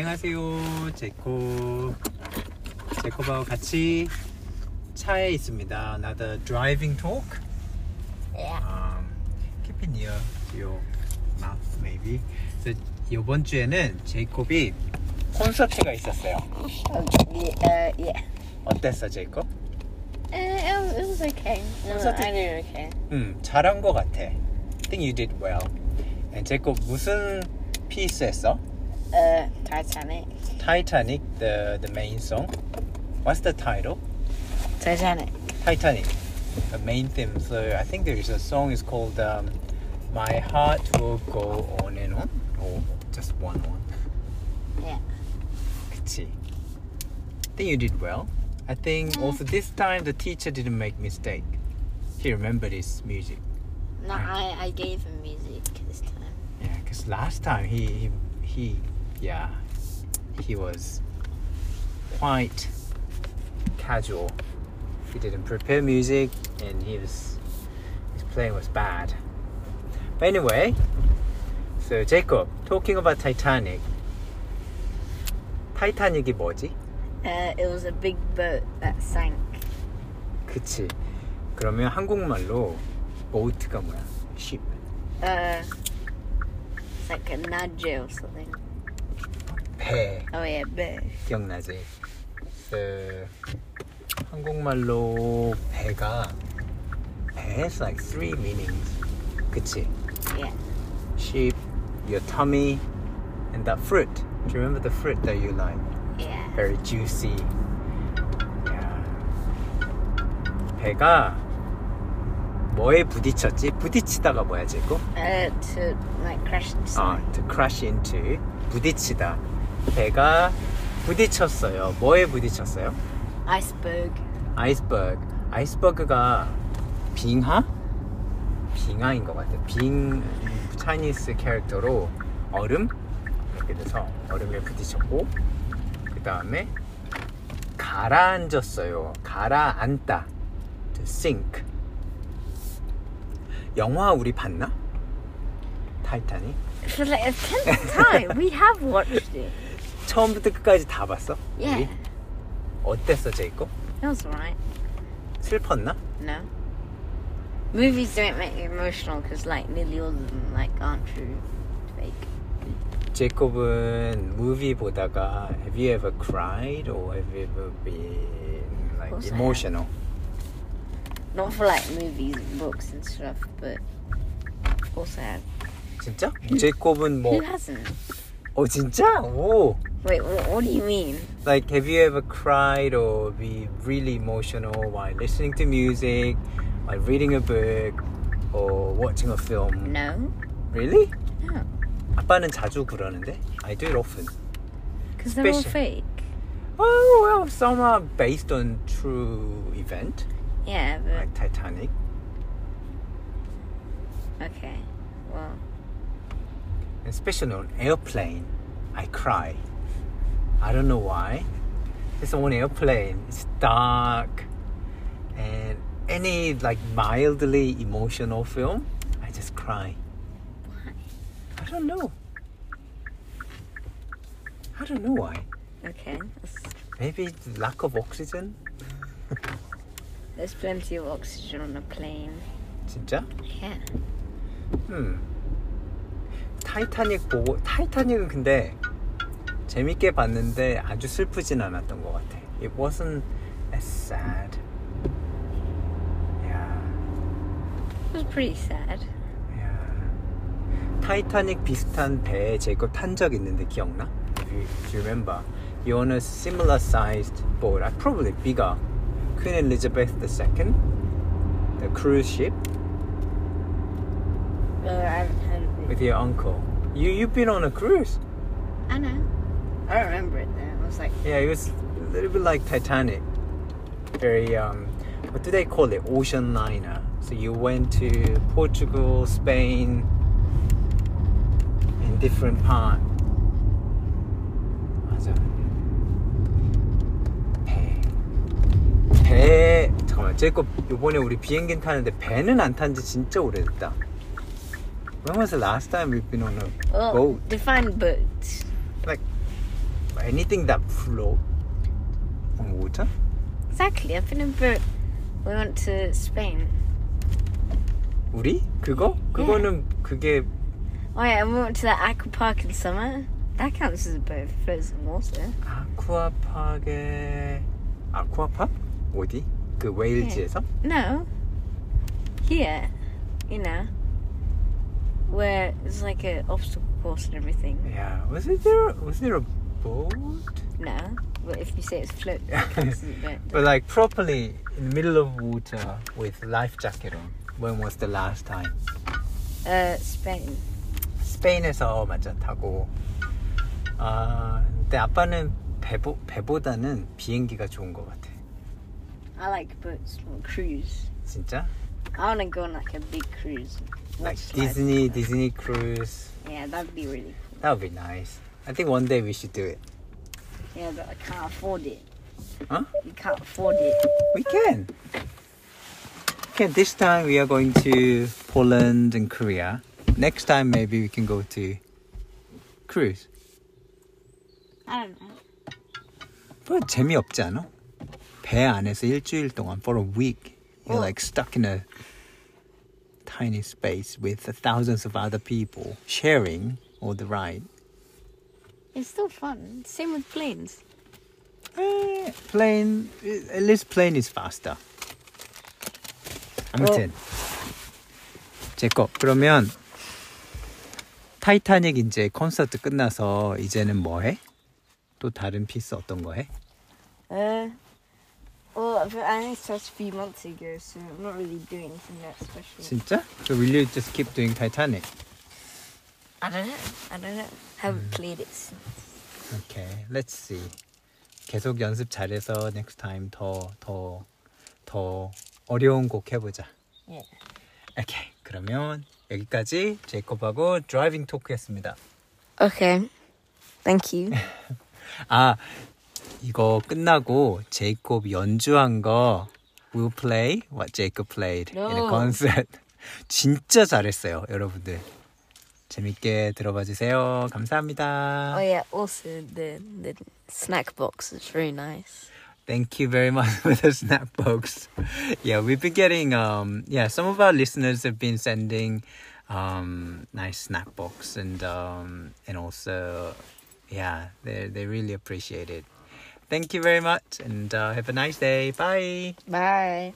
안녕하세요. 제코. 제코바와 같이 차에 있습니다. Another driving talk. Yeah. Um, keep it near your mouth, maybe. 그래서 이번 주에는 제이콥이 콘서트가 있었어요. Um, yeah, uh, yeah. 어땠어, 제이콥? Uh, it, was, it was okay. No, that I did okay. 음, 잘한 것 같아. I think you did well. And 제이콥 무슨 피스 했어? Uh, Titanic. Titanic, the the main song. What's the title? Titanic. Titanic, the main theme. So I think there is a song is called um, "My Heart Will Go On and On," or just one one. Yeah. 그치. I think you did well. I think also this time the teacher didn't make mistake. He remembered his music. No, I, I gave him music this time. Yeah, because last time he, he he yeah he was quite casual. He didn't prepare music and he was his playing was bad. But anyway, so Jacob talking about Titanic. 타이타닉이 뭐지? Uh, it was a big boat that sank. 그치. 그러면 한국말로 보트가 뭐야? ship. Uh, it's like a nudge or something. 배. Oh yeah, bear. 기억나지? 그 한국말로 배가 배 has like three meanings. 그치? Yeah. Sheep, your tummy, and that fruit. Do you remember the fruit that you like? Yeah. Very juicy. Yeah. 배가 뭐에 부딪혔지? 부딪히다가 뭐야 지금? Uh, to like crash into 아, to crash into 부딪히다. 배가 부딪혔어요. 뭐에 부딪혔어요? Iceberg. 아이스버그. 아이스버그가 빙하? 빙하인 것 같아. 빙 차이니스 캐릭터로 얼음 이렇게 돼서 얼음에 부딪혔고 그 다음에 가라앉았어요. 가라앉다. To sink. 영화 우리 봤나? 타이타닉? For like a tenth time, we have watched it. 처음부터 끝까지 다 봤어? Yeah. 우리? 어땠어, 제이콥? It was alright. 슬펐나? No. Movies don't make you emotional because like nearly all of them like aren't true, fake. 제이콥은 무비 보다가 Have you ever cried or have you ever been like course I have. emotional? Not for like movies, books and stuff, but I have. 진짜? 제이콥은 뭐? Who hasn't? 어 진짜? 오! Wait, what, what do you mean? Like have you ever cried or be really emotional while listening to music, while reading a book, or watching a film? No, Really? no, 아빠는 자주 그러는데? I do it often. because they're all Special. fake. Oh well, some are based on true event, Yeah, but like Titanic. okay. Well, especially on airplane, I cry. I don't know why. It's on airplane. It's dark, and any like mildly emotional film, I just cry. Why? I don't know. I don't know why. Okay. Maybe lack of oxygen. There's plenty of oxygen on a plane. 진짜? Yeah. Hmm. 타이타닉 보고 타이타닉은 근데 재밌게 봤는데 아주 슬프진 않았던 것 같아. It wasn't as sad. Yeah, It was pretty sad. yeah. 타이타닉 비슷한 배에 제거 탄적 있는데 기억나? If you, if you remember, you're on a similar sized boat, uh, probably bigger. Queen Elizabeth II, the cruise ship. Uh, I haven't heard of it. with your uncle. You you've been on a cruise. I know. I don't remember it though. I was like, Yeah, it was a little bit like Titanic. Very um, what do they call it? Ocean liner. So you went to Portugal, Spain, in different part. 맞아. 배. 배. 잠깐만, 제거 이번에 우리 비행기 타는데 배는 안 탄 지 진짜 오래됐다. When was the last time we've been on a well, boat? define boat. Like anything that float on water. Exactly. I've been in boat. We went to Spain. 우리 그거 그거는 그게 Oh yeah, and we went to that aqua park in summer. That counts as a boat if it floats in water. 아쿠아파크의 아쿠아파크 어디? 그 웨일즈에서? No. Here, you know, where it's like a obstacle course and everything. Yeah. Was it there? Was there a boat? No, but if you say it's float, it counts as a boat. But like properly in the middle of water with life jacket on. When was the last time? Uh, Spain. 스페인에서 맞아 타고. 아, 근데 아빠는 배보, 배보다는 비행기가 좋은 것 같아. I like boats or cruise. 진짜? I want to go on like a big cruise. Like Watch life. Disney, Disney cruise. Yeah, that'd be really cool. That would be nice. I think one day we should do it. Yeah, but I can't afford it. Huh? You can't afford it. We can. Okay, this time we are going to Poland and Korea. Next time maybe we can go to cruise. I don't know. 뭐 재미없지 않아? 배 안에서 일주일 동안 for a week you're 어. like stuck in a tiny space with thousands of other people sharing all the ride. It's still fun. Same with planes. Eh, plane at least plane is faster. 아무튼 제거 그러면 타이타닉 이제 콘서트 끝나서 이제는 뭐 해? 또 다른 피스 어떤 거 해? Uh, well, I only started a few months ago, so I'm not really doing anything that special. 진짜? So will you just keep doing Titanic? I don't know. I don't know. Haven't played it since. Okay, let's see. 계속 연습 잘해서 next time 더 더 더 어려운 곡 해보자. Yeah. 오케이, 그러면 여기까지 제이콥하고 드라이빙 토크였습니다. Okay. Thank you. 아 이거 끝나고 제이콥 연주한 거 We'll play what Jacob played in a No. concert. 진짜 잘했어요, 여러분들. 재밌게 들어봐 주세요. 감사합니다. oh yeah. Also, the the snack box is very nice. Thank you very much for the snack box. Yeah, we've been getting um yeah, some of our listeners have been sending um nice snack box and um and also yeah, they they really appreciate it. Thank you very much and uh, have a nice day. Bye. Bye.